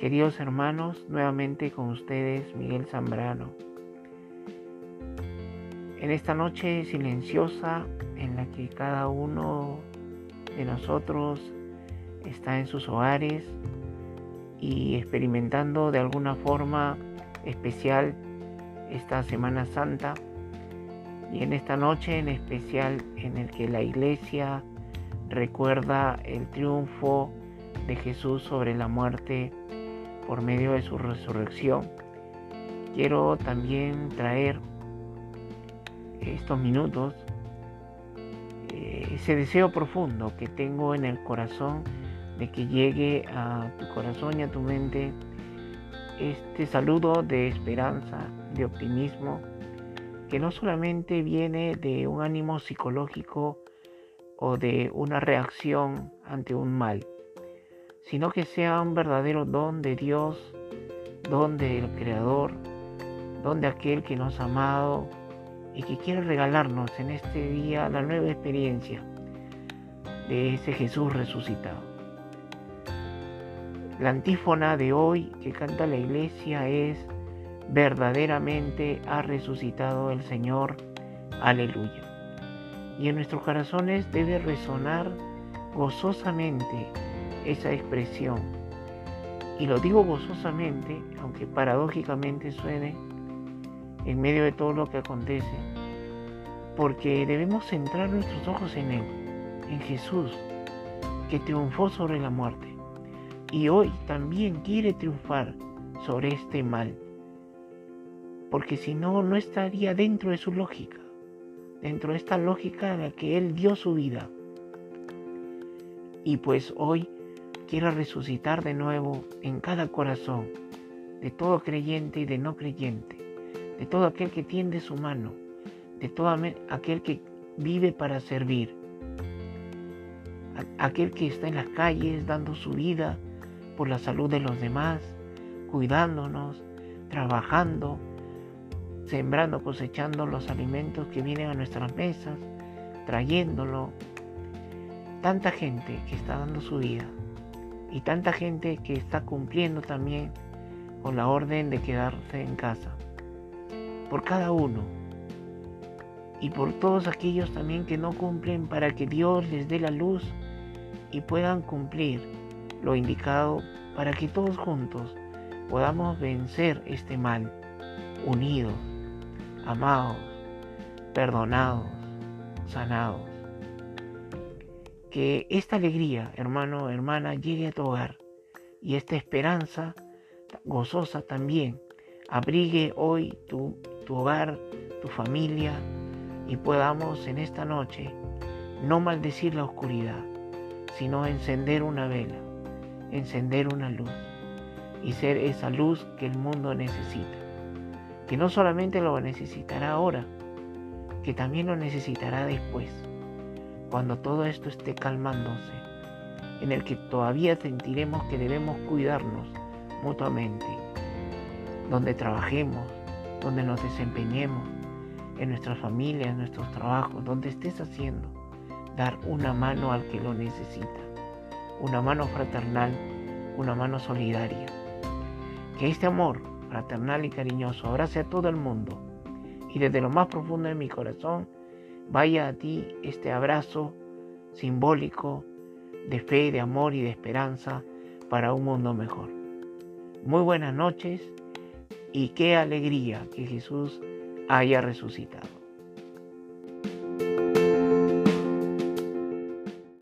Queridos hermanos, nuevamente con ustedes Miguel Zambrano. En esta noche silenciosa en la que cada uno de nosotros está en sus hogares y experimentando de alguna forma especial esta Semana Santa y en esta noche en especial en el que la iglesia recuerda el triunfo de Jesús sobre la muerte por medio de su resurrección. Quiero también traer estos minutos eh, ese deseo profundo que tengo en el corazón de que llegue a tu corazón y a tu mente este saludo de esperanza, de optimismo, que no solamente viene de un ánimo psicológico o de una reacción ante un mal, sino que sea un verdadero don de Dios, don del Creador, don de aquel que nos ha amado y que quiere regalarnos en este día la nueva experiencia de ese Jesús resucitado. La antífona de hoy que canta la iglesia es, verdaderamente ha resucitado el Señor, aleluya. Y en nuestros corazones debe resonar gozosamente esa expresión. Y lo digo gozosamente, aunque paradójicamente suene, en medio de todo lo que acontece, porque debemos centrar nuestros ojos en Él, en Jesús, que triunfó sobre la muerte y hoy también quiere triunfar sobre este mal, porque si no, no estaría dentro de su lógica, dentro de esta lógica en la que Él dio su vida. Y pues hoy quiero resucitar de nuevo en cada corazón de todo creyente y de no creyente, de todo aquel que tiende su mano, de todo aquel que vive para servir, aquel que está en las calles dando su vida por la salud de los demás, cuidándonos, trabajando, sembrando, cosechando los alimentos que vienen a nuestras mesas, trayéndolo. Tanta gente que está dando su vida y tanta gente que está cumpliendo también con la orden de quedarse en casa. Por cada uno y por todos aquellos también que no cumplen para que Dios les dé la luz y puedan cumplir lo indicado para que todos juntos podamos vencer este mal, unidos, amados, perdonados, sanados. Que esta alegría, hermano, hermana, llegue a tu hogar y esta esperanza gozosa también abrigue hoy tu, tu hogar, tu familia y podamos en esta noche no maldecir la oscuridad, sino encender una vela, encender una luz y ser esa luz que el mundo necesita. Que no solamente lo necesitará ahora, que también lo necesitará después, cuando todo esto esté calmándose, en el que todavía sentiremos que debemos cuidarnos mutuamente, donde trabajemos, donde nos desempeñemos, en nuestras familias, en nuestros trabajos, donde estés haciendo, dar una mano al que lo necesita, una mano fraternal, una mano solidaria. Que este amor fraternal y cariñoso abrace a todo el mundo y desde lo más profundo de mi corazón vaya a ti este abrazo simbólico de fe, de amor y de esperanza para un mundo mejor. Muy buenas noches y qué alegría que Jesús haya resucitado.